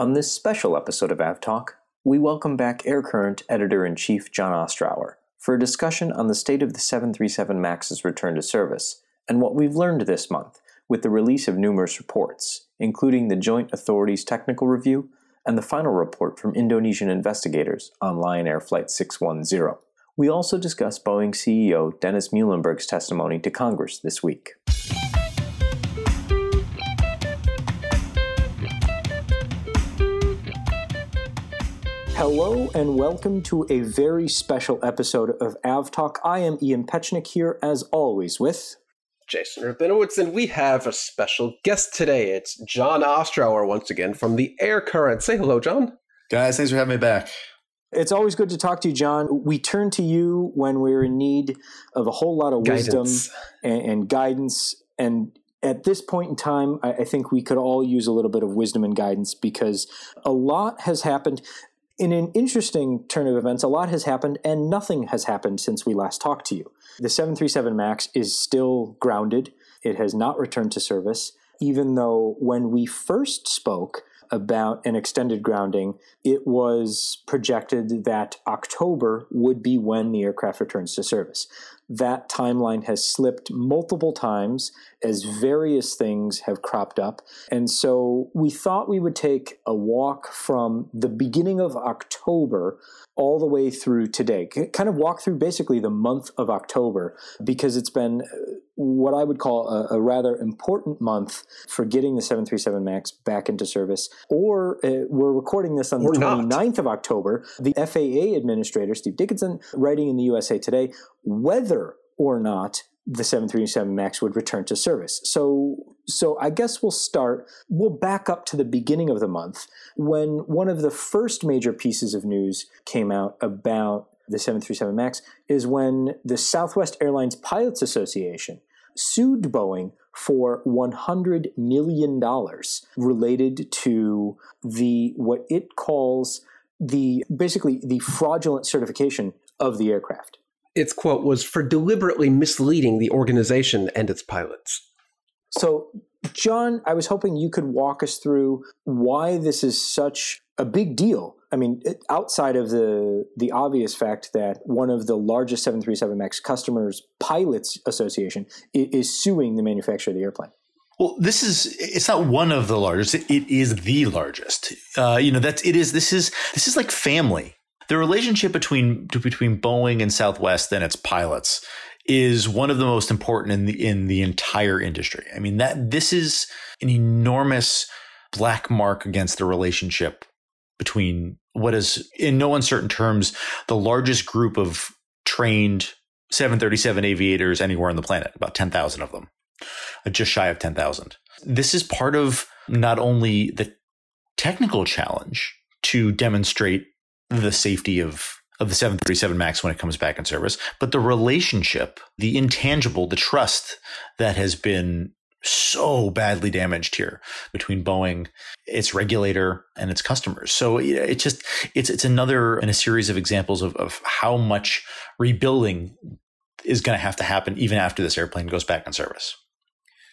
On this special episode of AvTalk, we welcome back Air Current editor in chief John Ostrower for a discussion on the state of the 737 MAX's return to service and what we've learned this month with the release of numerous reports, including the Joint Authorities Technical Review and the final report from Indonesian investigators on Lion Air Flight 610. We also discuss Boeing CEO Dennis Muilenburg's testimony to Congress this week. Hello and welcome to a very special episode of AvTalk. I am Ian Petchenik here, as always, with Jason Rabinowitz, and we have a special guest today. It's John Ostrower once again from the Air Current. Say hello, John. Guys, thanks for having me back. It's always good to talk to you, John. We turn to you when we're in need of a whole lot of wisdom and, and, guidance. And at this point in time, I, I think we could all use a little bit of wisdom and guidance because a lot has happened in an interesting turn of events, a lot has happened and nothing has happened since we last talked to you. The 737 MAX is still grounded, it has not returned to service, even though when we first spoke, about an extended grounding, it was projected that October would be when the aircraft returns to service that timeline has slipped multiple times as various things have cropped up. And so we thought we would take a walk from the beginning of October all the way through today, kind of walk through basically the month of October, because it's been uh, what I would call a, a rather important month for getting the 737 MAX back into service. Or uh, we're recording this on the 29th not. of October. The FAA administrator, Steve Dickson, writing in the USA Today, whether or not the 737 MAX would return to service. So so I guess we'll start we'll back up to the beginning of the month when one of the first major pieces of news came out about the 737 MAX is when the Southwest Airlines Pilots Association sued Boeing for 100 million dollars related to the what it calls the basically the fraudulent certification of the aircraft its quote was for deliberately misleading the organization and its pilots. So, John, I was hoping you could walk us through why this is such a big deal. I mean, outside of the the obvious fact that one of the largest 737 MAX customers, Pilots Association, is suing the manufacturer of the airplane. Well, this is it's not one of the largest. It is the largest. Uh, you know, that's it is this is this is like family the relationship between between Boeing and Southwest and its pilots is one of the most important in the in the entire industry. I mean that this is an enormous black mark against the relationship between what is in no uncertain terms the largest group of trained 737 aviators anywhere on the planet, about 10,000 of them, uh, just shy of 10,000. This is part of not only the technical challenge to demonstrate the safety of of the 737 MAX when it comes back in service, but the relationship, the intangible, the trust that has been so badly damaged here between Boeing, its regulator, and its customers. So it just it's it's another in a series of examples of, of how much rebuilding is going to have to happen even after this airplane goes back in service.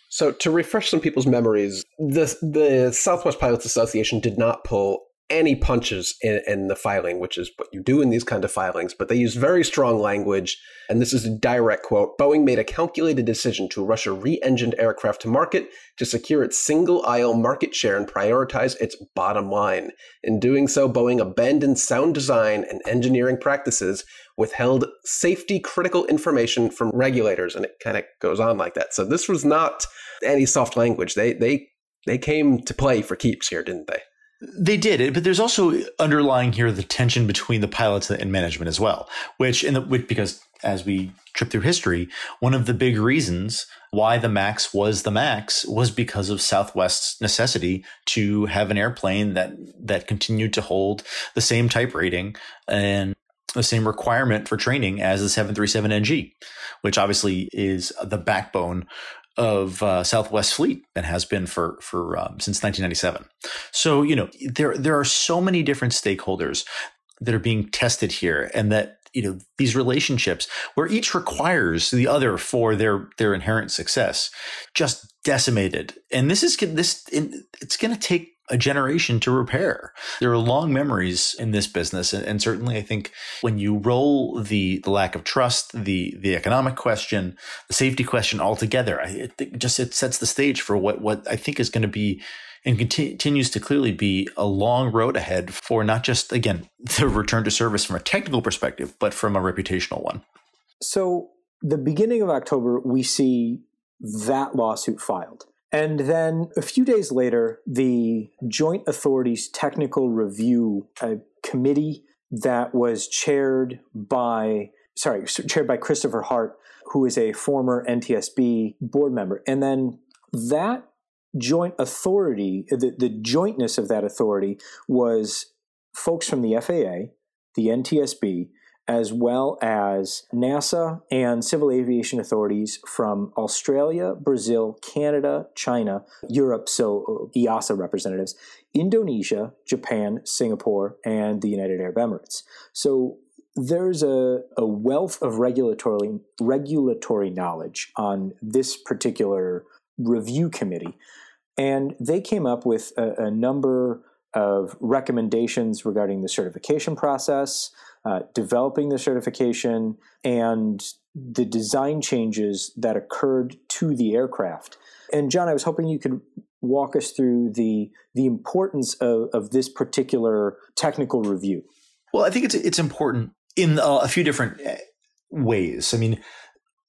So to refresh some people's memories, the the Southwest Pilots Association did not pull any punches in, in, the filing, which is what you do in these kind of filings, but they use very strong language. And this is a direct quote Boeing made a calculated decision to rush a re engined aircraft to market to secure its single aisle market share and prioritize its bottom line. In doing so, Boeing abandoned sound design and engineering practices, withheld safety critical information from regulators, and it kind of goes on like that. So this was not any soft language. They, they, they came to play for keeps here, didn't they? They did but there's also underlying here the tension between the pilots and management as well, which in the which, because as we trip through history, one of the big reasons why the Max was the Max was because of Southwest's necessity to have an airplane that that continued to hold the same type rating and the same requirement for training as the 737NG, which obviously is the backbone of uh, Southwest Fleet and has been for for um, since 1997. So you know there there are so many different stakeholders that are being tested here, and that you know these relationships where each requires the other for their their inherent success just decimated. And this is this it's going to take a generation to repair. There are long memories in this business, and, and, certainly, I think when you roll the the lack of trust, the the economic question, the safety question all together, I, it just it sets the stage for what what I think is going to be and continues to clearly be a long road ahead for not just again the return to service from a technical perspective, but from a reputational one. So, the beginning of October, we see that lawsuit filed. And then a few days later, the Joint Authorities Technical Review Committee that was chaired by, sorry, chaired by Christopher Hart, who is a former NTSB board member. And then that joint authority, the, the jointness of that authority was folks from the FAA, the NTSB, as well as NASA and civil aviation authorities from Australia, Brazil, Canada, China, Europe, so uh, EASA representatives, Indonesia, Japan, Singapore, and the United Arab Emirates. So there's a, a wealth of regulatory regulatory knowledge on this particular review committee. And they came up with a, a number of recommendations regarding the certification process, uh, developing the certification, and the design changes that occurred to the aircraft. And John, I was hoping you could walk us through the the importance of, of this particular technical review. Well, I think it's it's important in uh, a few different uh, ways. I mean,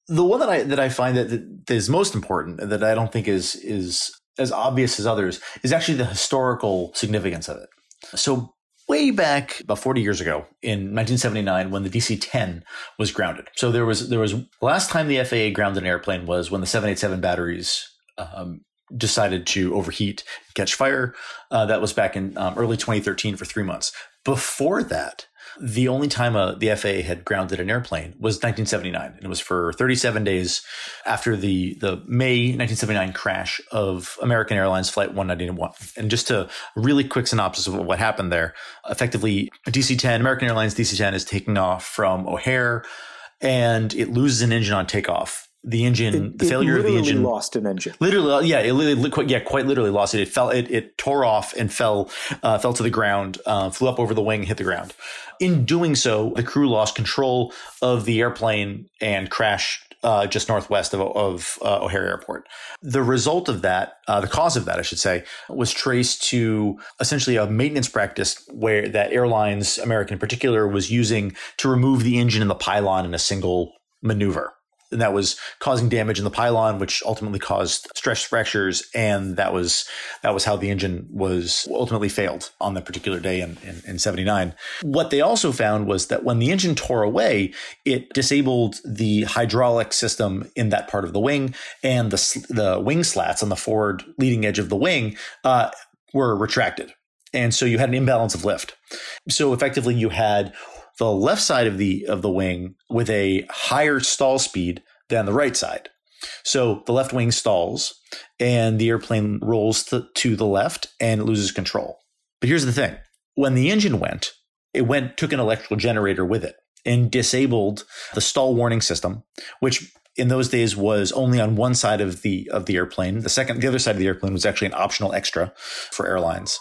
the one that I that I find that, that is most important that I don't think is is as obvious as others is actually the historical significance of it. So way back about 40 years ago in 1979 when the DC-10 was grounded. So there was there was last time the FAA grounded an airplane was when the 787 batteries um, decided to overheat, catch fire. Uh, that was back in um, early 2013 for three months. Before that, the only time uh, the FAA had grounded an airplane was 1979, and it was for 37 days after the the May 1979 crash of American Airlines Flight 191. And just to really quick synopsis of what happened there, effectively DC-10, American Airlines DC-10 is taking off from O'Hare, and it loses an engine on takeoff the engine, it, the failure of the engine, lost an engine. Literally, uh, yeah, it, literally, yeah, quite literally lost it. It fell, it, it tore off and fell, uh, fell to the ground, uh, flew up over the wing, hit the ground. In doing so, the crew lost control of the airplane and crashed uh, just northwest of, of uh, O'Hare Airport. The result of that, uh, the cause of that, I should say, was traced to essentially a maintenance practice where that airlines, American in particular, was using to remove the engine and the pylon in a single maneuver and that was causing damage in the pylon, which ultimately caused stress fractures, and that was that was how the engine was ultimately failed on that particular day in, in, in 79. What they also found was that when the engine tore away, it disabled the hydraulic system in that part of the wing, and the the wing slats on the forward leading edge of the wing uh, were retracted. And so you had an imbalance of lift. So effectively, you had the left side of the of the wing with a higher stall speed than the right side. So the left wing stalls and the airplane rolls to, to the left and loses control. But here's the thing. When the engine went, it went took an electrical generator with it and disabled the stall warning system, which in those days was only on one side of the of the airplane. The second, the other side of the airplane was actually an optional extra for airlines.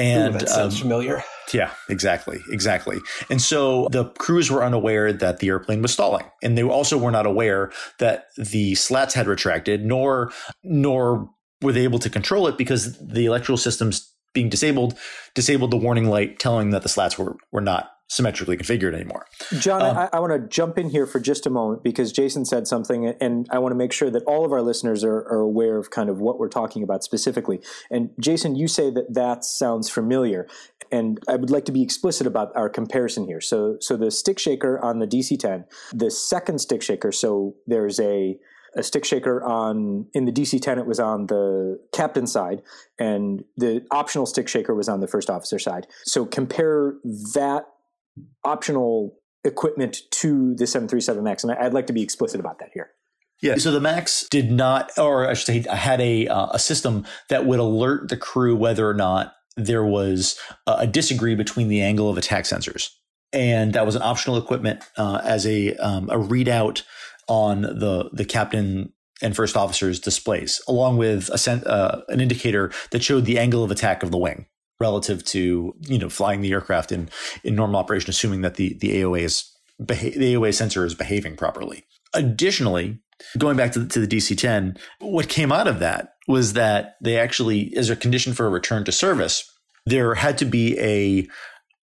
And Ooh, that sounds um, familiar. Yeah, exactly, exactly. And so the crews were unaware that the airplane was stalling, and they also were not aware that the slats had retracted, nor nor were they able to control it because the electrical systems being disabled disabled the warning light telling that the slats were were not symmetrically configured anymore. John, um, I, I want to jump in here for just a moment because Jason said something, and I want to make sure that all of our listeners are, are, aware of kind of what we're talking about specifically. And Jason, you say that that sounds familiar, and I would like to be explicit about our comparison here. So, so the stick shaker on the DC-10, the second stick shaker. So there's a a stick shaker on in the DC-10 it was on the captain side and the optional stick shaker was on the first officer side. So compare that optional equipment to the 737 Max. And I'd like to be explicit about that here. Yeah. So the Max did not, or I should say, had a uh, a system that would alert the crew whether or not there was a disagree between the angle of attack sensors, and that was an optional equipment uh, as a um, a readout on the the captain and first officer's displays, along with a, uh, an indicator that showed the angle of attack of the wing. Relative to you know flying the aircraft in in normal operation, assuming that the the AOA is beha- the AOA sensor is behaving properly. Additionally, going back to the, to the DC-10, what came out of that was that they actually, as a condition for a return to service, there had to be a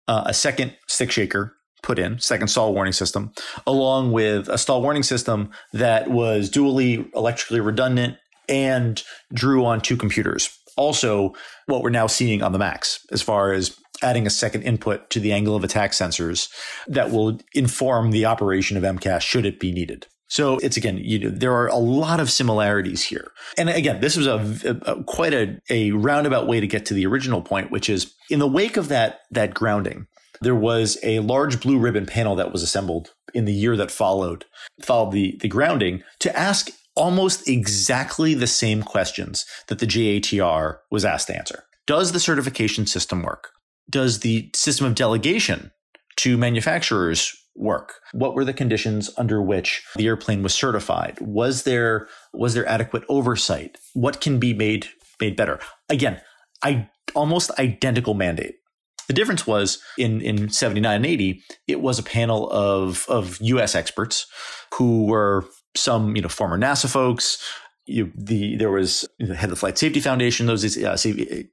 uh, a second stick shaker put in, second stall warning system, along with a stall warning system that was dually electrically redundant and drew on two computers also what we're now seeing on the Max as far as adding a second input to the angle of attack sensors that will inform the operation of MCAS should it be needed. So it's again, you know, there are a lot of similarities here. And again, this was a, a, quite a, a roundabout way to get to the original point, which is in the wake of that that grounding, there was a large blue ribbon panel that was assembled in the year that followed followed the the grounding to ask almost exactly the same questions that the JATR was asked to answer. Does the certification system work? Does the system of delegation to manufacturers work? What were the conditions under which the airplane was certified? Was there was there adequate oversight? What can be made made better? Again, I almost identical mandate. The difference was in, in 79 and 80, it was a panel of, of US experts who were some you know former NASA folks. You, the there was the head of the Flight Safety Foundation, those uh,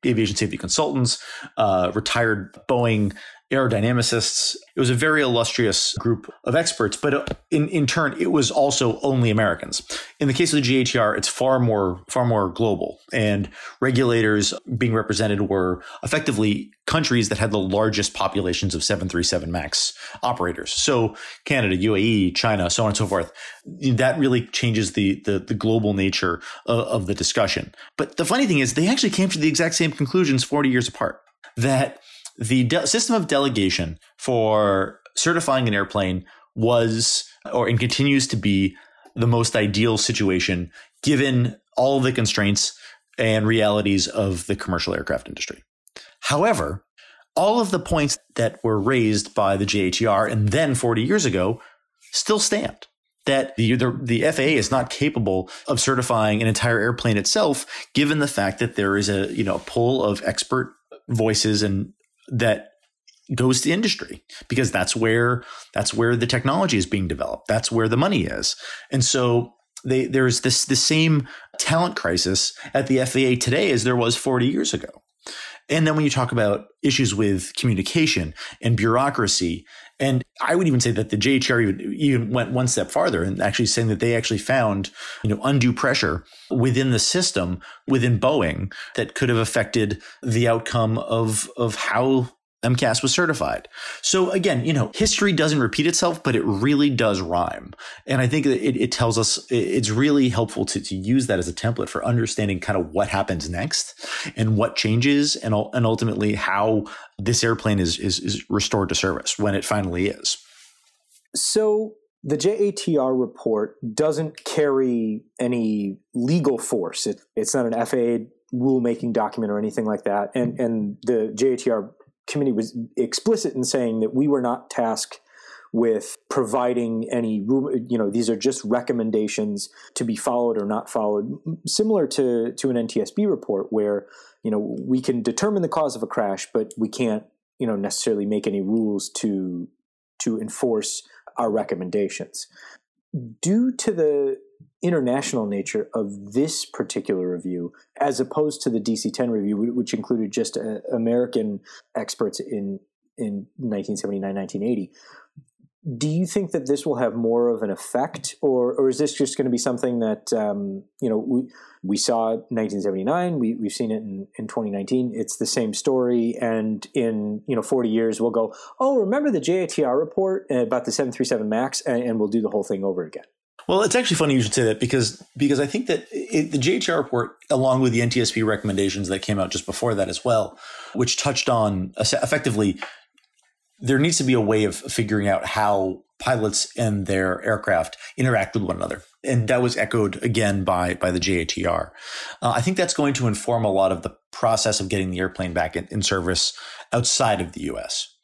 aviation safety consultants, uh, retired Boeing aerodynamicists. It was a very illustrious group of experts, but uh, in, in turn, it was also only Americans. In the case of the JATR, it's far more far more global, and regulators being represented were effectively countries that had the largest populations of 737 MAX operators. So Canada, UAE, China, so on and so forth. That really changes the the, the global nature of, of the discussion. But the funny thing is, they actually came to the exact same conclusions 40 years apart. That the de- system of delegation for certifying an airplane was or and continues to be the most ideal situation given all the constraints and realities of the commercial aircraft industry. However, all of the points that were raised by the JATR and then 40 years ago still stand. That the, the, the FAA is not capable of certifying an entire airplane itself, given the fact that there is a you know a pool of expert voices and that goes to industry because that's where that's where the technology is being developed. That's where the money is. And so they, there's this the same talent crisis at the FAA today as there was 40 years ago. And then when you talk about issues with communication and bureaucracy, I would even say that the JATR even, even went one step farther and actually saying that they actually found, you know, undue pressure within the system within Boeing that could have affected the outcome of of how MCAS was certified. So again, you know, history doesn't repeat itself, but it really does rhyme. And I think it, it tells us it's really helpful to, to use that as a template for understanding kind of what happens next and what changes and, and ultimately how this airplane is, is, is restored to service when it finally is. So the JATR report doesn't carry any legal force. It, it's not an FAA rulemaking document or anything like that. And and the JATR committee was explicit in saying that we were not tasked with providing any room, you know these are just recommendations to be followed or not followed. Similar to to an NTSB report where you know we can determine the cause of a crash but we can't you know necessarily make any rules to to enforce our recommendations. Due to the international nature of this particular review, as opposed to the DC 10 review, which included just uh, American experts in, in 1979, 1980. Do you think that this will have more of an effect, or, or is this just going to be something that um, you know we we saw 1979, we we've seen it in, in 2019. It's the same story, and in you know 40 years we'll go, oh, remember the JATR report about the 737 Max, and, and we'll do the whole thing over again. Well, it's actually funny you should say that because because I think that it, the JATR report, along with the NTSB recommendations that came out just before that as well, which touched on effectively, there needs to be a way of figuring out how pilots and their aircraft interact with one another, and that was echoed again by by the JATR. Uh, I think that's going to inform a lot of the process of getting the airplane back in, in service outside of the U.S.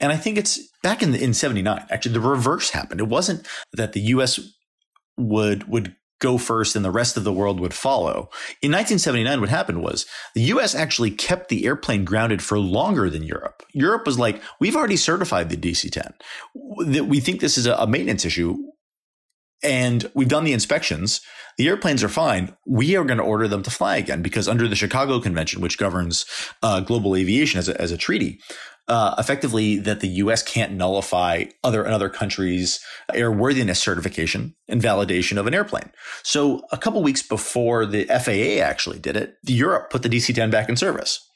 And I think it's back in the, in 79, actually, the reverse happened. It wasn't that the U.S would would go first and the rest of the world would follow. In 1979, what happened was the US actually kept the airplane grounded for longer than Europe. Europe was like, we've already certified the DC 10. We think this is a maintenance issue and we've done the inspections. The airplanes are fine. We are going to order them to fly again because under the Chicago Convention, which governs uh, global aviation as a, as a treaty, uh, effectively that the U.S. can't nullify other another country's airworthiness certification and validation of an airplane. So a couple weeks before the FAA actually did it, Europe put the DC-10 back in service.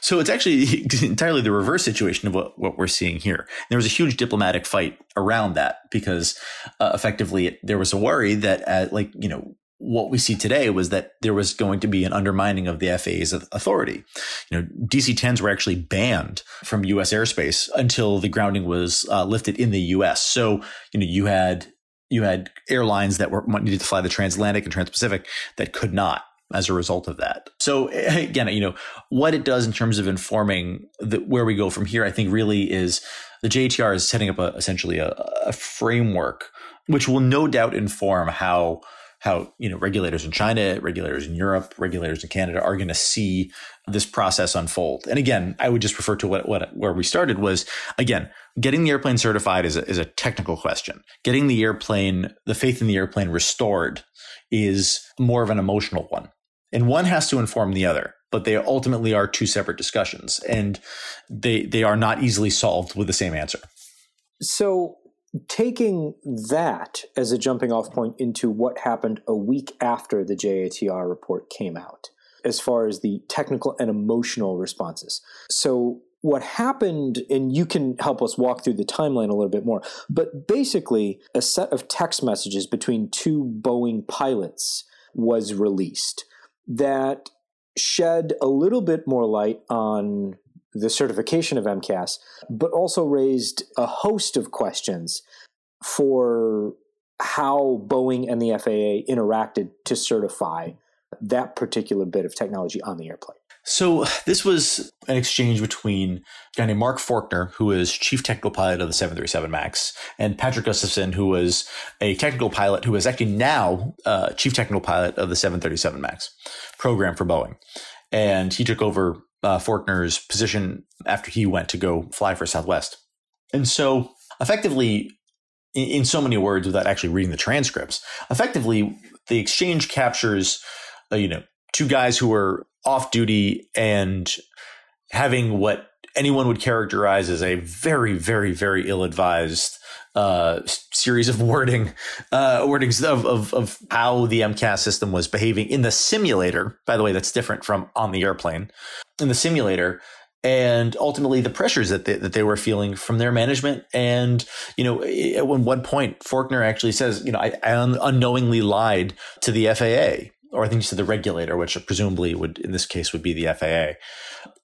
So it's actually entirely the reverse situation of what, what we're seeing here. There was a huge diplomatic fight around that because uh, effectively there was a worry that, uh, like, you know, what we see today was that there was going to be an undermining of the FAA's authority. You know, DC 10s were actually banned from US airspace until the grounding was uh, lifted in the US. So, you know, you had you had airlines that were needed to fly the transatlantic and transpacific that could not as a result of that. So again, you know, what it does in terms of informing the, where we go from here, I think really is the JATR is setting up a, essentially a, a framework which will no doubt inform how how you know regulators in China, regulators in Europe, regulators in Canada are going to see this process unfold. And again, I would just refer to what, what where we started was again getting the airplane certified is a, is a technical question. Getting the airplane, the faith in the airplane restored, is more of an emotional one and one has to inform the other but they ultimately are two separate discussions and they they are not easily solved with the same answer so taking that as a jumping off point into what happened a week after the JATR report came out as far as the technical and emotional responses. So what happened, and you can help us walk through the timeline a little bit more, but basically, a set of text messages between two Boeing pilots was released that shed a little bit more light on the certification of MCAS, but also raised a host of questions for how Boeing and the FAA interacted to certify that particular bit of technology on the airplane. So this was an exchange between a guy named Mark Forkner, who is chief technical pilot of the 737 MAX, and Patrik Gustavsson, who was a technical pilot who is actually now uh, chief technical pilot of the 737 MAX program for Boeing. And he took over uh, Forkner's position after he went to go fly for Southwest. And so effectively, in, in so many words, without actually reading the transcripts, effectively the exchange captures, uh, you know, two guys who were off duty and having what anyone would characterize as a very, very, very ill advised uh, series of wording, uh, wordings of, of, of how the MCAS system was behaving in the simulator. By the way, that's different from on the airplane. In the simulator, and ultimately the pressures that they, that they were feeling from their management. And, you know, at one point, Forkner actually says, you know, I, I unknowingly lied to the FAA or I think you said the regulator, which presumably would in this case would be the FAA.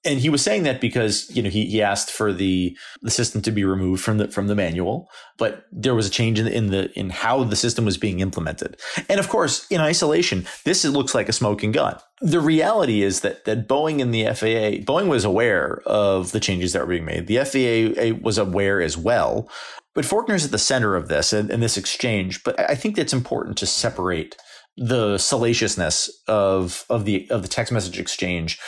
And he was saying that because you know he, he asked for the the system to be removed from the from the manual, but there was a change in the, in the in how the system was being implemented. And of course, in isolation, this looks like a smoking gun. The reality is that that Boeing and the FAA, Boeing was aware of the changes that were being made. The FAA was aware as well. But Forkner's at the center of this and, and this exchange. But I think it's important to separate the salaciousness of of the of the text message exchange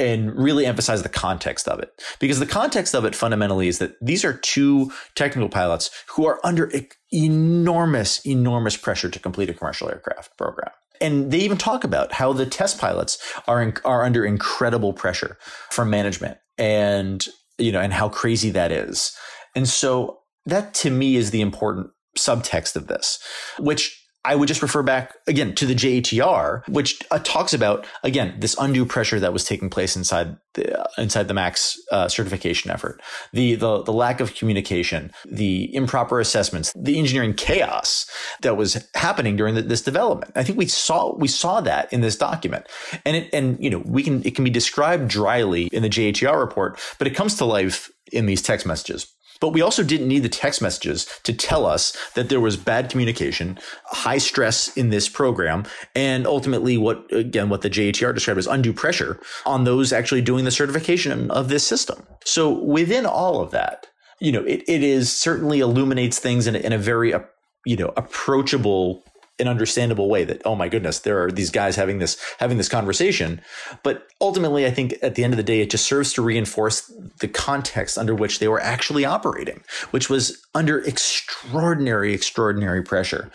and really emphasize the context of it. Because the context of it fundamentally is that these are two technical pilots who are under enormous enormous pressure to complete a commercial aircraft program. And they even talk about how the test pilots are in, are under incredible pressure from management and you know and how crazy that is. And so that to me is the important subtext of this which I would just refer back again to the JATR, which uh, talks about again this undue pressure that was taking place inside the uh, inside the Max uh, certification effort, the, the the lack of communication, the improper assessments, the engineering chaos that was happening during the, this development. I think we saw we saw that in this document, and it and you know we can it can be described dryly in the JATR report, but it comes to life in these text messages. But we also didn't need the text messages to tell us that there was bad communication, high stress in this program, and ultimately what, again, what the JATR described as undue pressure on those actually doing the certification of this system. So within all of that, you know, it, it is certainly illuminates things in a, in a very, uh, you know, approachable an understandable way that oh my goodness there are these guys having this having this conversation. But ultimately i think at the end of the day it just serves to reinforce the context under which they were actually operating which was under extraordinary extraordinary pressure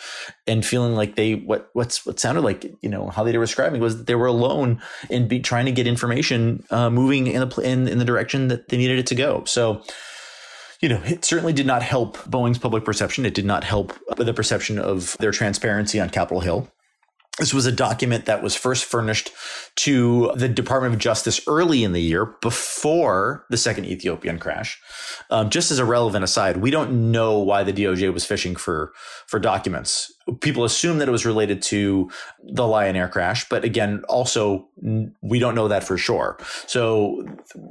and feeling like they what what's what sounded like you know how they were describing was that they were alone in be, trying to get information uh, moving in the in, in the direction that they needed it to go. So you know, it certainly did not help Boeing's public perception. It did not help the perception of their transparency on Capitol Hill. This was a document that was first furnished to the Department of Justice early in the year before the second Ethiopian crash. Um, just as a relevant aside, we don't know why the DOJ was fishing for for documents. People assume that it was related to the Lion Air crash, but again, also we don't know that for sure. So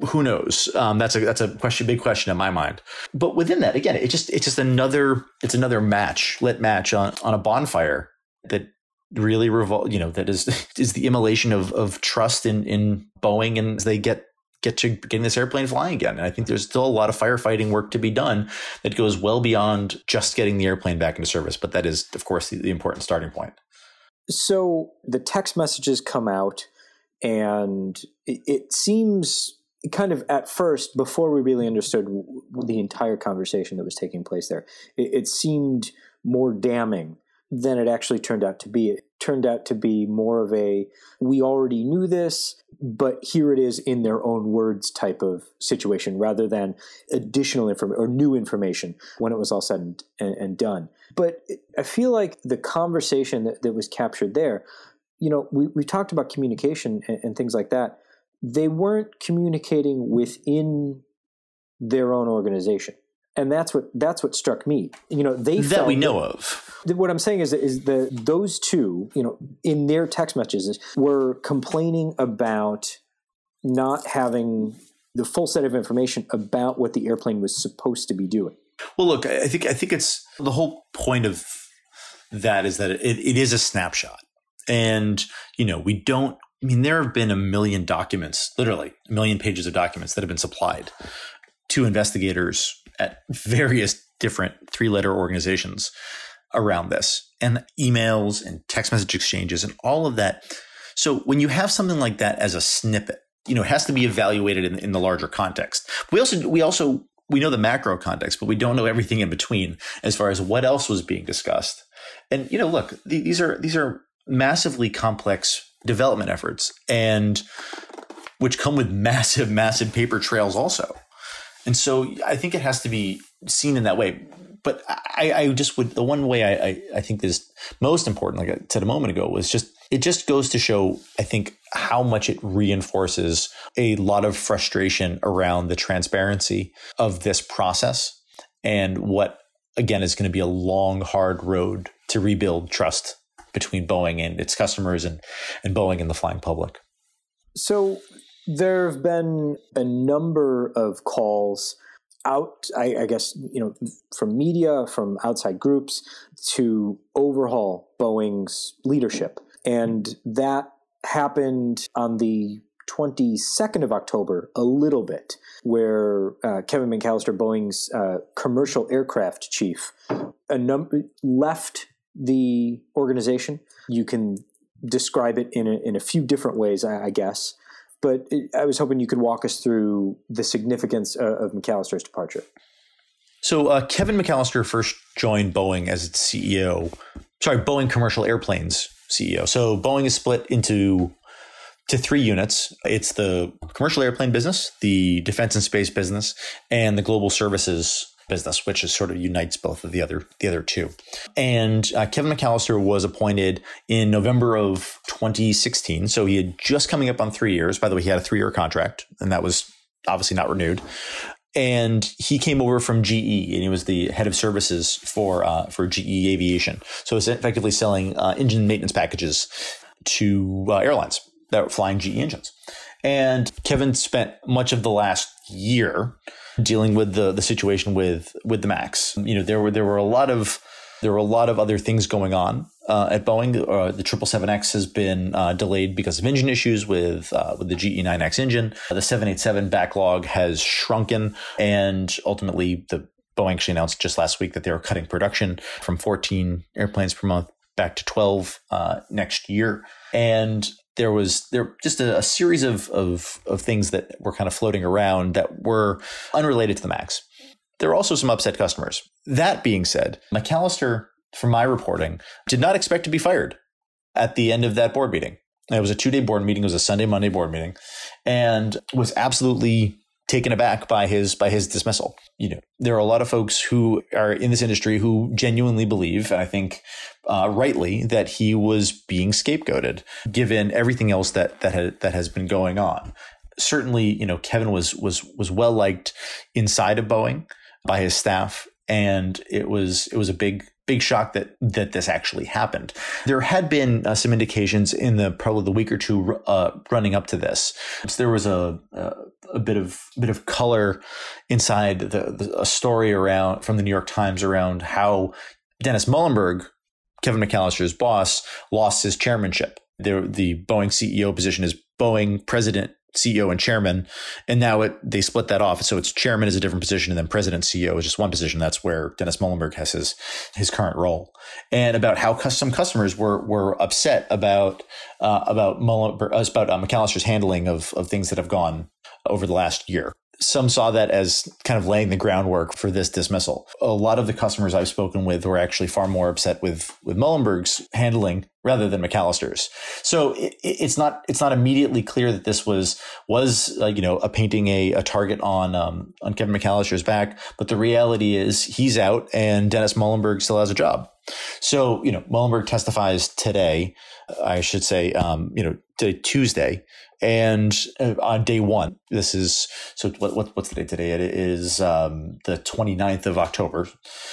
who knows? Um, that's a that's a question, big question in my mind. But within that, again, it just it's just another it's another match, lit match on on a bonfire that really revol you know that is is the immolation of of trust in in Boeing and they get get to getting this airplane flying again. And I think there's still a lot of firefighting work to be done that goes well beyond just getting the airplane back into service. But that is, of course, the, the important starting point. So the text messages come out, and it, it seems kind of at first, before we really understood the entire conversation that was taking place there, it, it seemed more damning than it actually turned out to be. It turned out to be more of a we already knew this, but here it is in their own words type of situation rather than additional information or new information when it was all said and, and, and done. But I feel like the conversation that, that was captured there, you know, we, we talked about communication and, and things like that. They weren't communicating within their own organization and that's what that's what struck me. You know, they that we know that, of. What I'm saying is is the those two, you know, in their text messages were complaining about not having the full set of information about what the airplane was supposed to be doing. Well, look, I think I think it's the whole point of that is that it, it is a snapshot, and you know we don't. I mean, there have been a million documents, literally a million pages of documents that have been supplied to investigators at various different three letter organizations around this and emails and text message exchanges and all of that. So when you have something like that as a snippet, you know, it has to be evaluated in, in the larger context. We also, we also, we know the macro context, but we don't know everything in between as far as what else was being discussed. And, you know, look, these are, these are massively complex development efforts and which come with massive, massive paper trails also. And so I think it has to be seen in that way. But I, I just would, the one way I, I, I think is most important, like I said a moment ago, was just, it just goes to show, I think, how much it reinforces a lot of frustration around the transparency of this process and what, again, is going to be a long, hard road to rebuild trust between Boeing and its customers and, and Boeing and the flying public. So there have been a number of calls out, I, I, guess, you know, from media, from outside groups to overhaul Boeing's leadership. And that happened on the 22nd of October, a little bit, where uh, Kevin McAllister, Boeing's uh, commercial aircraft chief, a num- left the organization. You can describe it in a, in a few different ways, I, I guess but I was hoping you could walk us through the significance of McAllister's departure. So uh, Kevin McAllister first joined Boeing as its CEO. Sorry, Boeing Commercial Airplanes CEO. So Boeing is split into to three units. It's the commercial airplane business, the defense and space business, and the global services business, which is sort of unites both of the other the other two. And uh, Kevin McAllister was appointed in November of 2016, so he had just coming up on three years. By the way, he had a three year contract, and that was obviously not renewed. And he came over from GE, and he was the head of services for uh, for GE Aviation. So it's effectively selling uh, engine maintenance packages to uh, airlines that were flying GE engines. And Kevin spent much of the last year dealing with the the situation with with the Max. You know, there were there were a lot of there were a lot of other things going on uh, at Boeing. Uh, the 777X has been uh, delayed because of engine issues with uh, with the GE9X engine. The 787 backlog has shrunken, and ultimately, the Boeing actually announced just last week that they were cutting production from 14 airplanes per month back to 12 uh, next year. And there was there just a, a series of, of, of things that were kind of floating around that were unrelated to the max. There were also some upset customers. That being said, McAllister, from my reporting, did not expect to be fired at the end of that board meeting. It was a two day board meeting. It was a Sunday, Monday board meeting, and was absolutely taken aback by his by his dismissal. You know, there are a lot of folks who are in this industry who genuinely believe, and I think uh, rightly, that he was being scapegoated, given everything else that that that has been going on. Certainly, you know, Kevin was was was well liked inside of Boeing by his staff, and it was it was a big big shock that that this actually happened. There had been uh, some indications in the probably the week or two uh, running up to this. So there was a, a, a bit of bit of color inside the, the, a story around from the New York Times around how Dennis Muilenburg, Kevin McAllister's boss, lost his chairmanship. The the Boeing CEO position is Boeing president CEO and chairman, and now it they split that off. So it's chairman is a different position, and then president CEO is just one position. That's where Dennis Muilenburg has his his current role. And about how some customers were were upset about uh, about Muilenburg, uh, about uh, McAllister's handling of of things that have gone over the last year some saw that as kind of laying the groundwork for this dismissal. A lot of the customers I've spoken with were actually far more upset with with Muilenburg's handling rather than McAllister's. So it, it's not it's not immediately clear that this was was uh, you know a painting a, a target on um, on Kevin McAllister's back, but the reality is he's out and Dennis Muilenburg still has a job. So you know Muilenburg testifies today. I should say um, you know Tuesday and uh, on day one, this is so what, what, what's the date today? It is um, the 29th of October.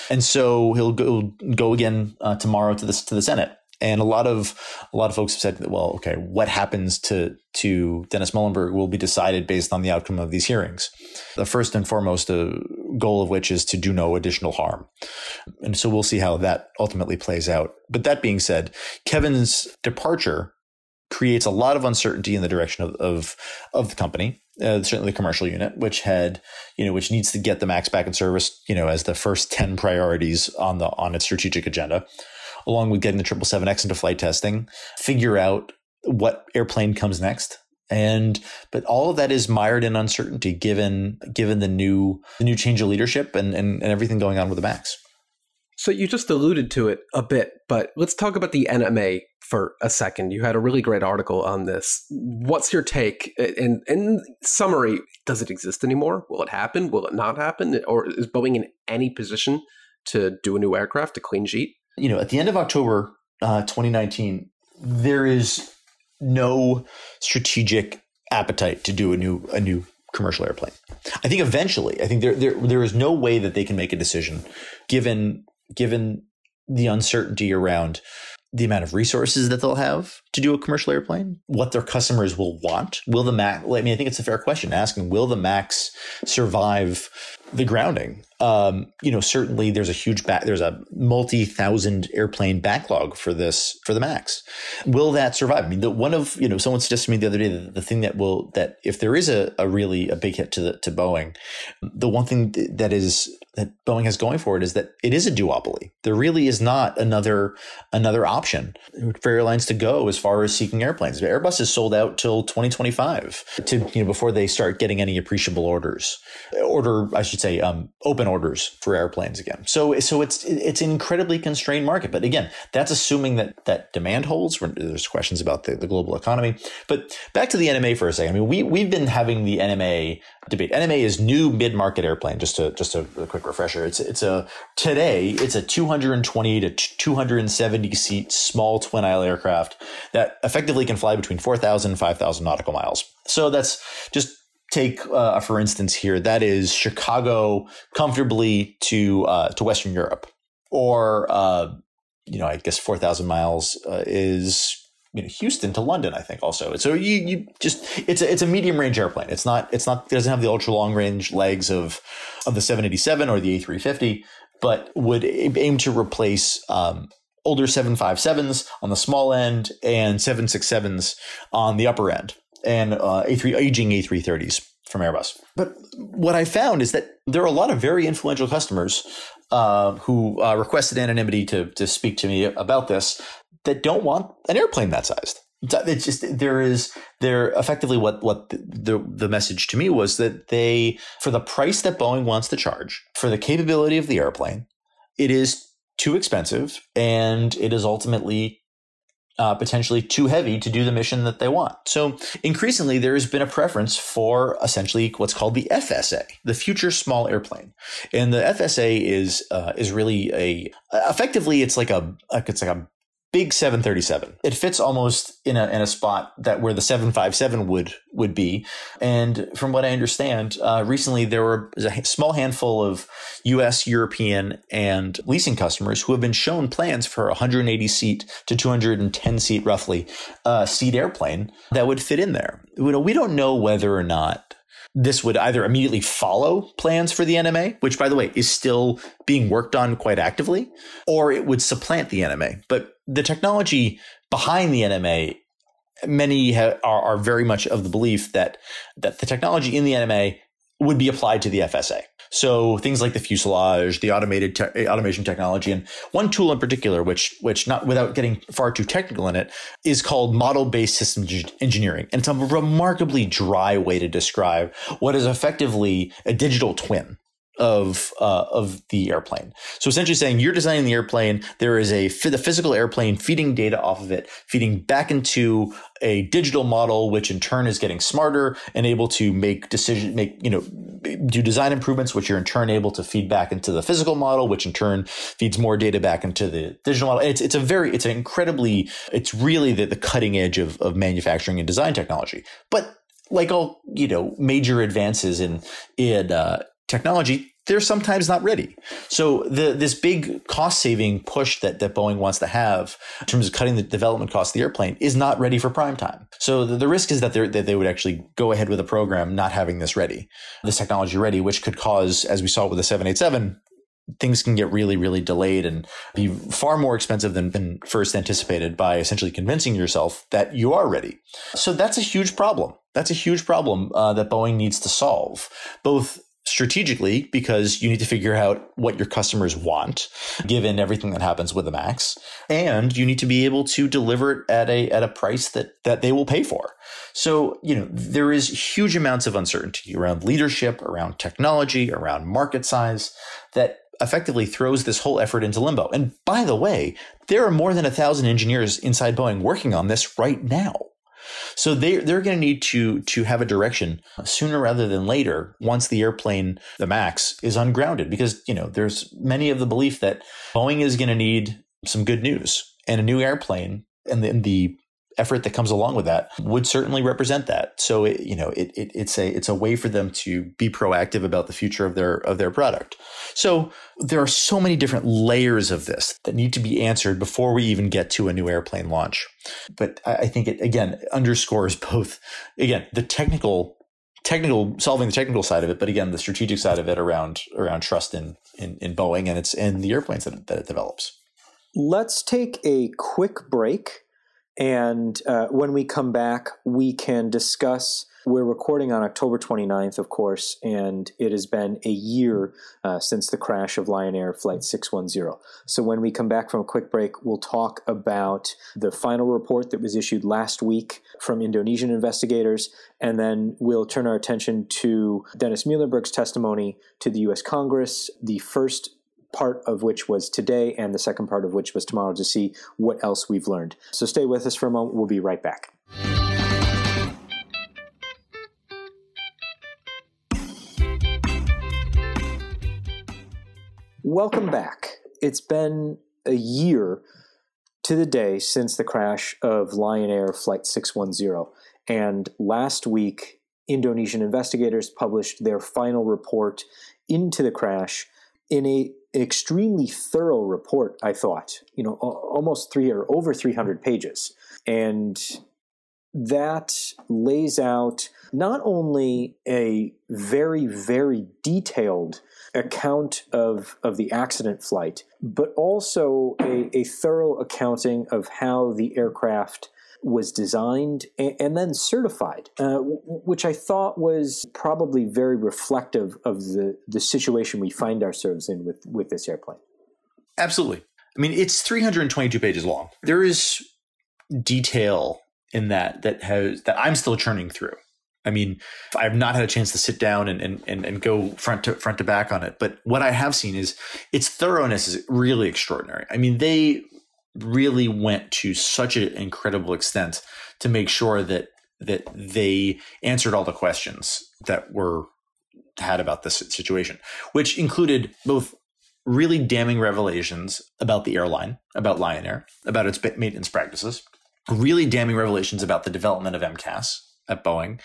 And so he'll go, go again uh, tomorrow to this, to the Senate. And a lot of a lot of folks have said that, well, okay, what happens to to Dennis Muilenburg will be decided based on the outcome of these hearings. The first and foremost uh, goal of which is to do no additional harm. And so we'll see how that ultimately plays out. But that being said, Kevin's departure creates a lot of uncertainty in the direction of of, of the company, uh, certainly the commercial unit, which had you know which needs to get the Max back in service, you know, as the first ten priorities on the on its strategic agenda, along with getting the triple seven X into flight testing, figure out what airplane comes next. And but all of that is mired in uncertainty given given the new the new change of leadership and, and, and everything going on with the Max. So you just alluded to it a bit, but let's talk about the NMA for a second. You had a really great article on this. What's your take? In, in summary, does it exist anymore? Will it happen? Will it not happen? Or is Boeing in any position to do a new aircraft, a clean sheet? You know, at the end of October uh, 2019, there is no strategic appetite to do a new a new commercial airplane. I think eventually, I think there there there is no way that they can make a decision given given the uncertainty around the amount of resources that they'll have to do a commercial airplane, what their customers will want. Will the Max, I mean, I think it's a fair question asking, will the Max survive the grounding? Um, you know, certainly there's a huge back, there's a multi thousand airplane backlog for this, for the Max. Will that survive? I mean, the one of, you know, someone suggested to me the other day that the thing that will, that if there is a, a really a big hit to the, to Boeing, the one thing that is that Boeing has going for it is that it is a duopoly. There really is not another another option for airlines to go as far as seeking airplanes. Airbus is sold out till 2025 to you know before they start getting any appreciable orders. Order, I should say, um, open orders for airplanes again. So so it's it's an incredibly constrained market. But again, that's assuming that that demand holds. There's questions about the, the global economy. But back to the NMA for a second. I mean, we we've been having the NMA debate. NMA is new mid market airplane. Just to just a, a quick quick refresher. It's it's a today it's a 220 to 270 seat small twin aisle aircraft that effectively can fly between 4,000 and 5,000 nautical miles. So that's just take uh, for instance here that is Chicago comfortably to uh, to Western Europe, or uh, you know I guess 4,000 miles uh, is you know Houston to London, I think also. So you you just it's a it's a medium range airplane. It's not it's not it doesn't have the ultra long range legs of of the 787 or the A350, but would aim to replace um, older 757s on the small end and 767s on the upper end, and uh, A3 aging A330s from Airbus. But what I found is that there are a lot of very influential customers uh, who uh, requested anonymity to to speak to me about this that don't want an airplane that sized. It's just there is there effectively what what the, the, the message to me was that they for the price that Boeing wants to charge for the capability of the airplane, it is too expensive and it is ultimately uh, potentially too heavy to do the mission that they want. So increasingly, there has been a preference for essentially what's called the FSA, the Future Small Airplane, and the FSA is uh, is really a effectively it's like a it's like a big 737. It fits almost in a in a spot that where the 757 would would be. And from what I understand, uh, recently there were a small handful of U.S., European, and leasing customers who have been shown plans for a 180 seat to 210 seat, roughly, uh, seat airplane that would fit in there. You know, we don't know whether or not this would either immediately follow plans for the NMA, which by the way is still being worked on quite actively, or it would supplant the NMA. But the technology behind the NMA, many ha- are, are very much of the belief that that the technology in the NMA would be applied to the FSA. So things like the fuselage, the automated te- eh, automation technology, and one tool in particular, which which not without getting far too technical in it, is called model based system engineering, and it's a remarkably dry way to describe what is effectively a digital twin of uh, of the airplane. So essentially saying you're designing the airplane, there is a the physical airplane feeding data off of it, feeding back into a digital model, which in turn is getting smarter and able to make decision make you know do design improvements, which you're in turn able to feed back into the physical model, which in turn feeds more data back into the digital model. It's it's a very it's an incredibly it's really the, the cutting edge of of manufacturing and design technology, but like all you know major advances in in uh, technology, they're sometimes not ready. So the this big cost saving push that, that Boeing wants to have in terms of cutting the development cost of the airplane is not ready for prime time. So the, the risk is that, that they would actually go ahead with a program not having this ready, this technology ready, which could cause, as we saw with the 787, things can get really, really delayed and be far more expensive than, than first anticipated by essentially convincing yourself that you are ready. So that's a huge problem. That's a huge problem uh, that Boeing needs to solve, both strategically because you need to figure out what your customers want given everything that happens with the max and you need to be able to deliver it at a at a price that that they will pay for. So you know there is huge amounts of uncertainty around leadership around technology around market size that effectively throws this whole effort into limbo. And by the way there are more than a thousand engineers inside boeing working on this right now so they they're going to need to to have a direction sooner rather than later once the airplane the Max is ungrounded. Because you know there's many of the belief that Boeing is going to need some good news and a new airplane and the, the effort that comes along with that would certainly represent that. So it, you know, it, it, it's a it's a way for them to be proactive about the future of their of their product. So there are so many different layers of this that need to be answered before we even get to a new airplane launch. But I think it again underscores both again the technical technical solving the technical side of it, but again the strategic side of it around around trust in in, in Boeing and its and the airplanes that, that it develops. Let's take a quick break and uh, when we come back, we can discuss. We're recording on October 29th, of course, and it has been a year uh, since the crash of Lion Air Flight 610. So, when we come back from a quick break, we'll talk about the final report that was issued last week from Indonesian investigators, and then we'll turn our attention to Dennis Muilenburg's testimony to the U.S. Congress, the first part of which was today, and the second part of which was tomorrow to see what else we've learned. So stay with us for a moment. We'll be right back. Welcome back. It's been a year to the day since the crash of Lion Air Flight 610. And last week, Indonesian investigators published their final report into the crash in a extremely thorough report, I thought, you know, almost three or over 300 pages. And that lays out not only a very, very detailed account of, of the accident flight, but also a, a thorough accounting of how the aircraft was designed and, then certified, uh, which I thought was probably very reflective of the, the situation we find ourselves in with, with this airplane. Absolutely. I mean, it's 322 pages long. There is detail in that that has that I'm still churning through. I mean, I have not had a chance to sit down and, and, and, and go front to front to back on it. But what I have seen is its thoroughness is really extraordinary. I mean, they really went to such an incredible extent to make sure that that they answered all the questions that were had about this situation, which included both really damning revelations about the airline, about Lion Air, about its maintenance practices, really damning revelations about the development of MCAS at Boeing,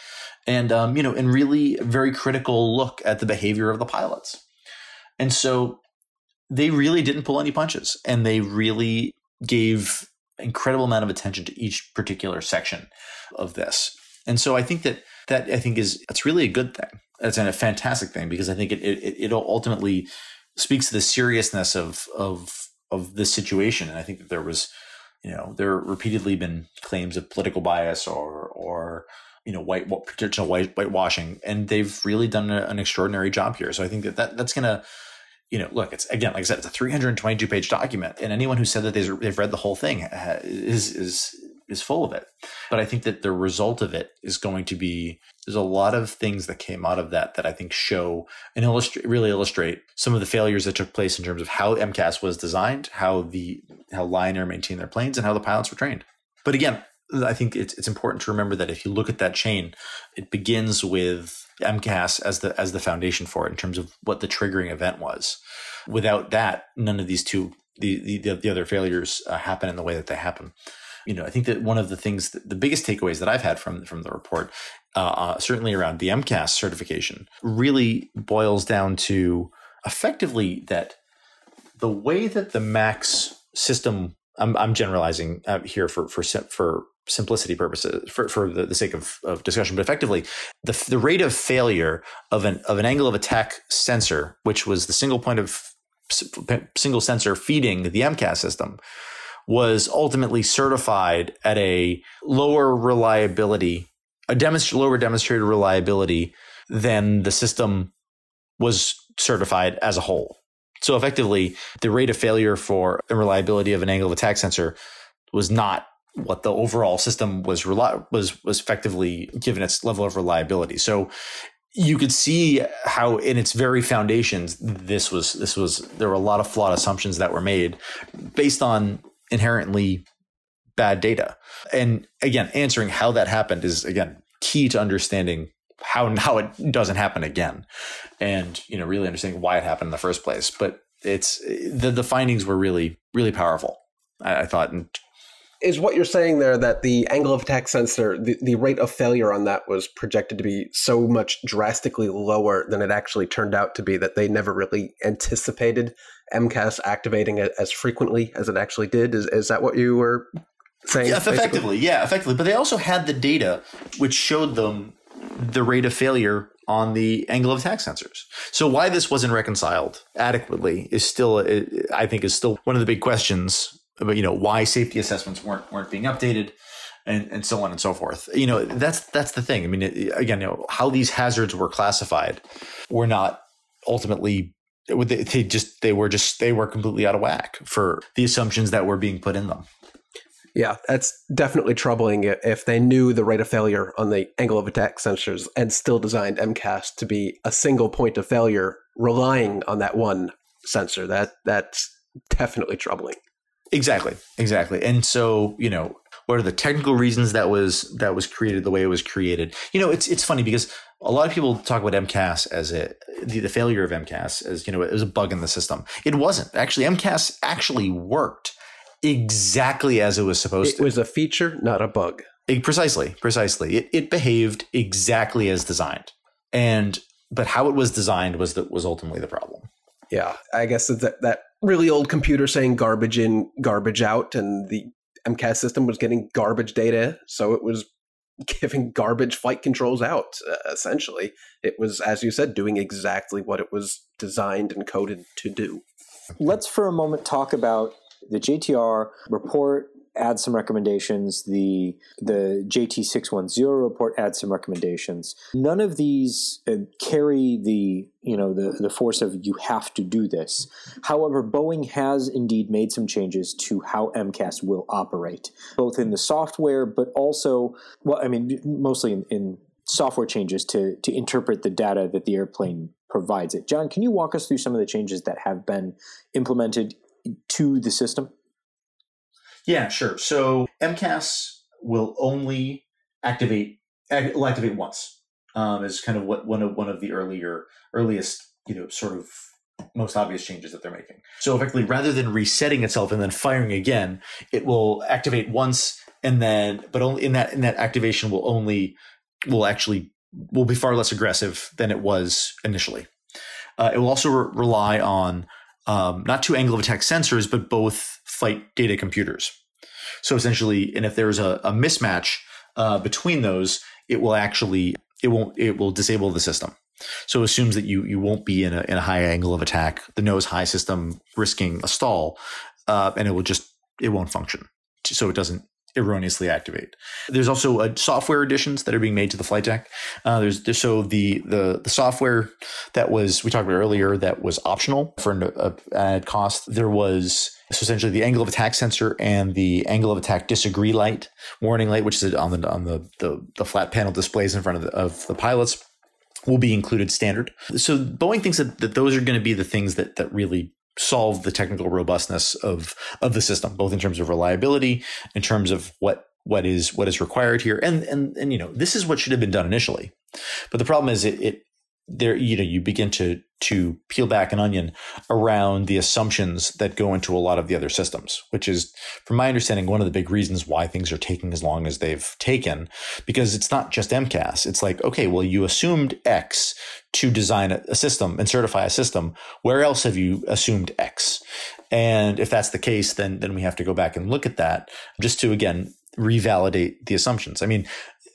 and um, you know, and really very critical look at the behavior of the pilots. And so they really didn't pull any punches, and they really gave incredible amount of attention to each particular section of this. And so I think that that I think is it's really a good thing. It's a fantastic thing because I think it it, it ultimately speaks to the seriousness of of of this situation. And I think that there was, you know, there repeatedly been claims of political bias or or you know white potential white whitewashing, and they've really done a, an extraordinary job here. So I think that, that that's going to you know, look, it's again, like I said, it's a 322 page document, and anyone who said that they've read the whole thing is is is full of it. But I think that the result of it is going to be there's a lot of things that came out of that that I think show and illustrate really illustrate some of the failures that took place in terms of how MCAS was designed, how the how Lion Air maintained their planes, and how the pilots were trained. But again, I think it's it's important to remember that if you look at that chain, it begins with MCAS as the as the foundation for it in terms of what the triggering event was. Without that, none of these two the the, the other failures uh, happen in the way that they happen. You know, I think that one of the things, that, the biggest takeaways that I've had from from the report, uh, uh, certainly around the MCAS certification, really boils down to effectively that the way that the Max system I'm, I'm generalizing uh, here for for for simplicity purposes for, for the, the sake of, of discussion but effectively the, the rate of failure of an of an angle of attack sensor which was the single point of single sensor feeding the MCAS system was ultimately certified at a lower reliability a demonst- lower demonstrated reliability than the system was certified as a whole. So effectively the rate of failure for the reliability of an angle of attack sensor was not what the overall system was was was effectively given its level of reliability. So you could see how in its very foundations this was this was there were a lot of flawed assumptions that were made based on inherently bad data. And again, answering how that happened is again key to understanding how how it doesn't happen again, and you know really understanding why it happened in the first place. But it's the the findings were really really powerful. I, I thought, and is what you're saying there that the angle of attack sensor, the, the rate of failure on that was projected to be so much drastically lower than it actually turned out to be that they never really anticipated MCAS activating it as frequently as it actually did? Is, is that what you were saying? Yeah, effectively, yeah, effectively. But they also had the data which showed them the rate of failure on the angle of attack sensors. So why this wasn't reconciled adequately is still, I think, is still one of the big questions you know why safety assessments weren't weren't being updated and, and so on and so forth. You know, that's that's the thing. I mean, again, you know, how these hazards were classified were not ultimately they just they were just they were completely out of whack for the assumptions that were being put in them. Yeah, that's definitely troubling if they knew the rate of failure on the angle of attack sensors and still designed MCAS to be a single point of failure relying on that one sensor. That that's definitely troubling. Exactly, exactly. And so, you know, what are the technical reasons that was that was created the way it was created? You know, it's it's funny because a lot of people talk about MCAS as a the, the failure of MCAS as you know it was a bug in the system. It wasn't actually. MCAS actually worked exactly as it was supposed it to. It was a feature, not a bug. It, precisely, precisely. It, it behaved exactly as designed, and but how it was designed was that was ultimately the problem. Yeah, I guess that that really old computer saying garbage in, garbage out, and the MCAS system was getting garbage data, so it was giving garbage flight controls out. Uh, essentially, it was, as you said, doing exactly what it was designed and coded to do. Let's for a moment talk about the JTR report adds some recommendations. The the JT six one zero report adds some recommendations. None of these uh, carry the you know the the force of you have to do this. However, Boeing has indeed made some changes to how MCAS will operate, both in the software, but also well, I mean, mostly in, in software changes to to interpret the data that the airplane provides it. John, can you walk us through some of the changes that have been implemented to the system? Yeah, sure. So MCAS will only activate will activate once. Um, is kind of what one of one of the earlier earliest you know sort of most obvious changes that they're making. So effectively, rather than resetting itself and then firing again, it will activate once and then, but only in that in that activation will only will actually will be far less aggressive than it was initially. Uh, it will also re- rely on um, not two angle of attack sensors, but both flight data computers. So essentially, and if there's a, a mismatch uh, between those, it will actually it won't it will disable the system. So it assumes that you you won't be in a, in a high angle of attack, the nose high system risking a stall, uh, and it will just it won't function. So it doesn't erroneously activate. There's also uh, software additions that are being made to the flight deck. Uh, there's, there's, so the, the the software that was we talked about earlier that was optional for an added cost. There was so essentially the angle of attack sensor and the angle of attack disagree light warning light, which is on the on the the, the flat panel displays in front of the, of the pilots. Will be included standard. So Boeing thinks that, that those are going to be the things that that really solve the technical robustness of of the system, both in terms of reliability, in terms of what what is what is required here, and and and you know this is what should have been done initially, but the problem is it, it there you know you begin to to peel back an onion around the assumptions that go into a lot of the other systems which is from my understanding one of the big reasons why things are taking as long as they've taken because it's not just mcas it's like okay well you assumed x to design a, system and certify a system. Where else have you assumed x? And if that's the case then then we have to go back and look at that just to again revalidate the assumptions. I mean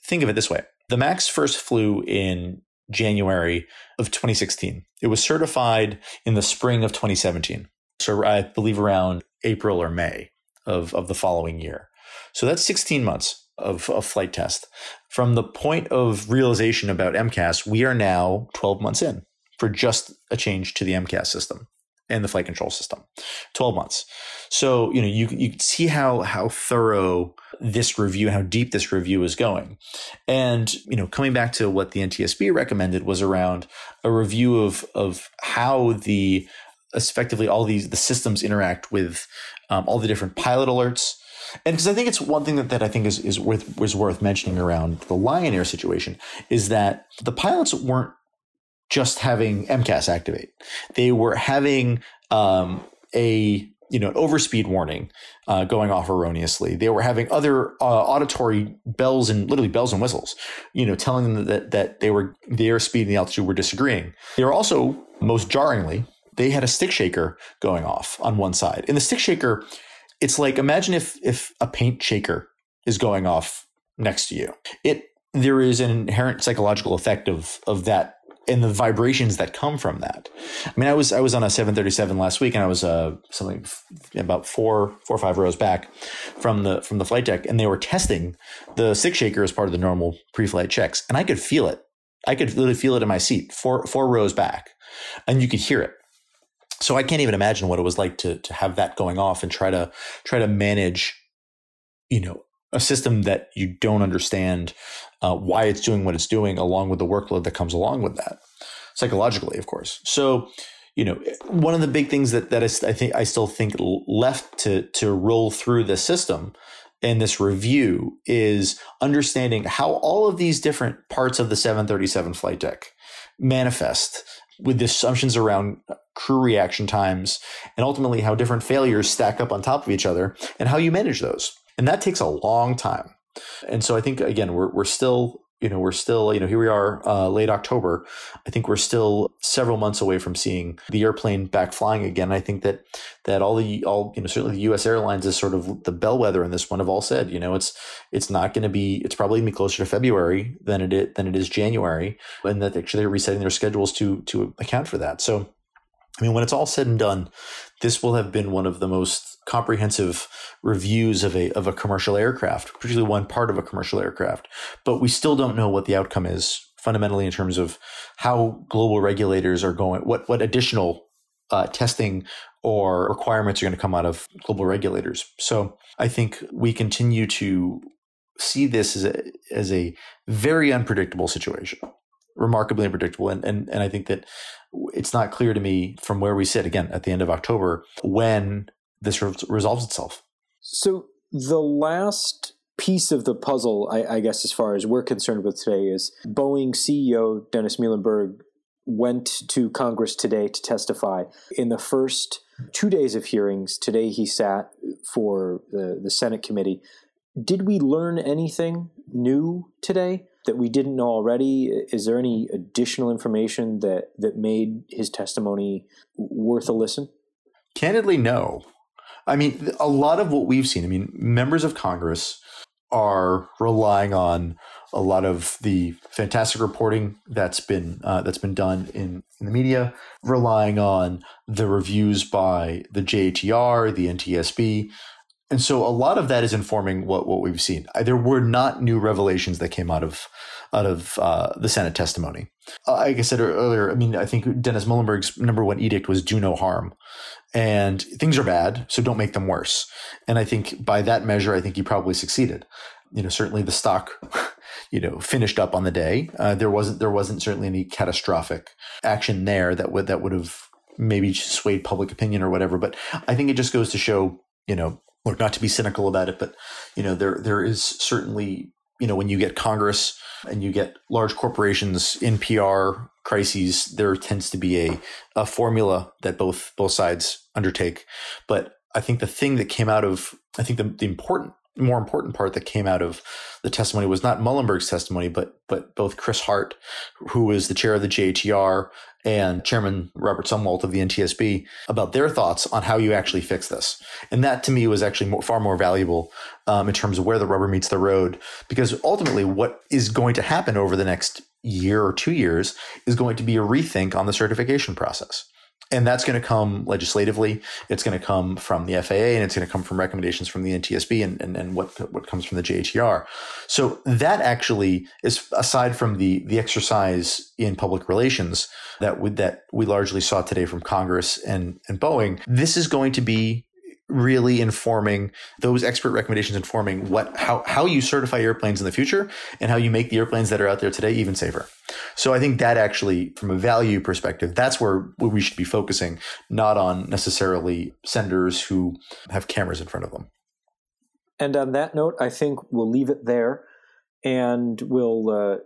think of it this way. The max first flew in January of 2016. It was certified in the spring of 2017. So I believe around April or May of, of the following year. So that's 16 months of, of flight test. From the point of realization about MCAS, we are now 12 months in for just a change to the MCAS system and the flight control system. 12 months. So, you know, you you see how how thorough this review, how deep this review is going. And, you know, coming back to what the NTSB recommended was around a review of of how the effectively all these the systems interact with um, all the different pilot alerts. And because I think it's one thing that, that I think is, is worth was worth mentioning around the Lion Air situation is that the pilots weren't just having MCAS activate. They were having um, a you know overspeed warning uh, going off erroneously. They were having other uh, auditory bells and literally bells and whistles, you know, telling them that that they were the airspeed and the altitude were disagreeing. They were also most jarringly they had a stick shaker going off on one side. In the stick shaker, it's like imagine if if a paint shaker is going off next to you. It there is an inherent psychological effect of of that and the vibrations that come from that. I mean, I was I was on a 737 last week, and I was uh, something about four four or five rows back from the from the flight deck, and they were testing the stick shaker as part of the normal pre-flight checks, and I could feel it. I could literally feel it in my seat, four four rows back, and you could hear it. So I can't even imagine what it was like to to have that going off and try to try to manage, you know, a system that you don't understand uh, why it's doing what it's doing, along with the workload that comes along with that, psychologically, of course. So, you know, one of the big things that that is, I think I still think left to to roll through the system in this review is understanding how all of these different parts of the 737 flight deck manifest with the assumptions around crew reaction times and ultimately how different failures stack up on top of each other and how you manage those. And that takes a long time. And so I think again we're we're still you know we're still you know here we are uh, late October. I think we're still several months away from seeing the airplane back flying again. I think that that all the all you know certainly the U.S. airlines is sort of the bellwether in this one have all said you know it's it's not going to be it's probably going to be closer to February than it is, than it is January, and that actually they're resetting their schedules to to account for that. So I mean, when it's all said and done, this will have been one of the most comprehensive reviews of a of a commercial aircraft, particularly one part of a commercial aircraft. But we still don't know what the outcome is fundamentally in terms of how global regulators are going, what what additional uh, testing or requirements are going to come out of global regulators. So I think we continue to see this as a, as a very unpredictable situation, remarkably unpredictable. And, and, and I think that it's not clear to me from where we sit again at the end of October when this re- resolves itself. So the last piece of the puzzle, I, I, guess, as far as we're concerned with today, is Boeing CEO Dennis Muilenburg went to Congress today to testify. In the first two days of hearings, today he sat for the, the Senate committee. Did we learn anything new today that we didn't know already? Is there any additional information that, that made his testimony worth a listen? Candidly, no. I mean, a lot of what we've seen, I mean, members of Congress are relying on a lot of the fantastic reporting that's been uh, that's been done in, in the media, relying on the reviews by the JATR, the NTSB, and so a lot of that is informing what what we've seen. There were not new revelations that came out of out of uh, the Senate testimony. Uh, like I said earlier, I mean, I think Dennis Muilenburg's number one edict was do no harm, and things are bad, so don't make them worse. And I think by that measure, I think he probably succeeded. You know, certainly the stock, you know, finished up on the day. Uh, there wasn't there wasn't certainly any catastrophic action there that would that would have maybe swayed public opinion or whatever. But I think it just goes to show, you know, look, not to be cynical about it, but you know, there there is certainly you know when you get Congress and you get large corporations in PR crises, there tends to be a, a formula that both both sides undertake. But I think the thing that came out of I think the, the important more important part that came out of the testimony was not Muilenburg's testimony, but but both Chris Hart, who was the chair of the JATR, and Chairman Robert Sumwalt of the NTSB about their thoughts on how you actually fix this. And that to me was actually more, far more valuable um, in terms of where the rubber meets the road, because ultimately what is going to happen over the next year or two years is going to be a rethink on the certification process. And that's going to come legislatively. It's going to come from the FAA and it's going to come from recommendations from the NTSB and, and, and what, what comes from the JATR. So that actually is aside from the, the exercise in public relations that we, that we largely saw today from Congress and, and Boeing. This is going to be really informing those expert recommendations informing what how how you certify airplanes in the future and how you make the airplanes that are out there today even safer. So I think that actually from a value perspective that's where we should be focusing not on necessarily senders who have cameras in front of them. And on that note I think we'll leave it there and we'll uh,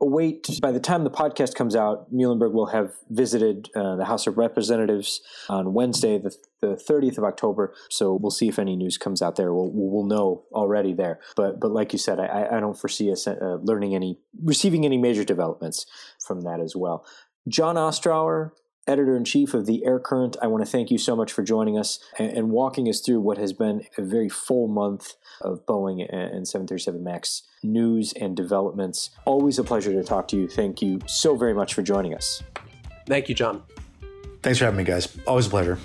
await by the time the podcast comes out muilenburg will have visited uh, the house of representatives on wednesday the, the 30th of october. So we'll see if any news comes out there. We'll, we'll know already there. But but like you said i, I don't foresee us uh, learning any receiving any major developments from that as well. John ostrower editor in chief of the Air Current. I want to thank you so much for joining us and, and, walking us through what has been a very full month of Boeing and 737 MAX news and developments. Always a pleasure to talk to you. Thank you so very much for joining us. Thank you, John. Thanks for having me, guys. Always a pleasure.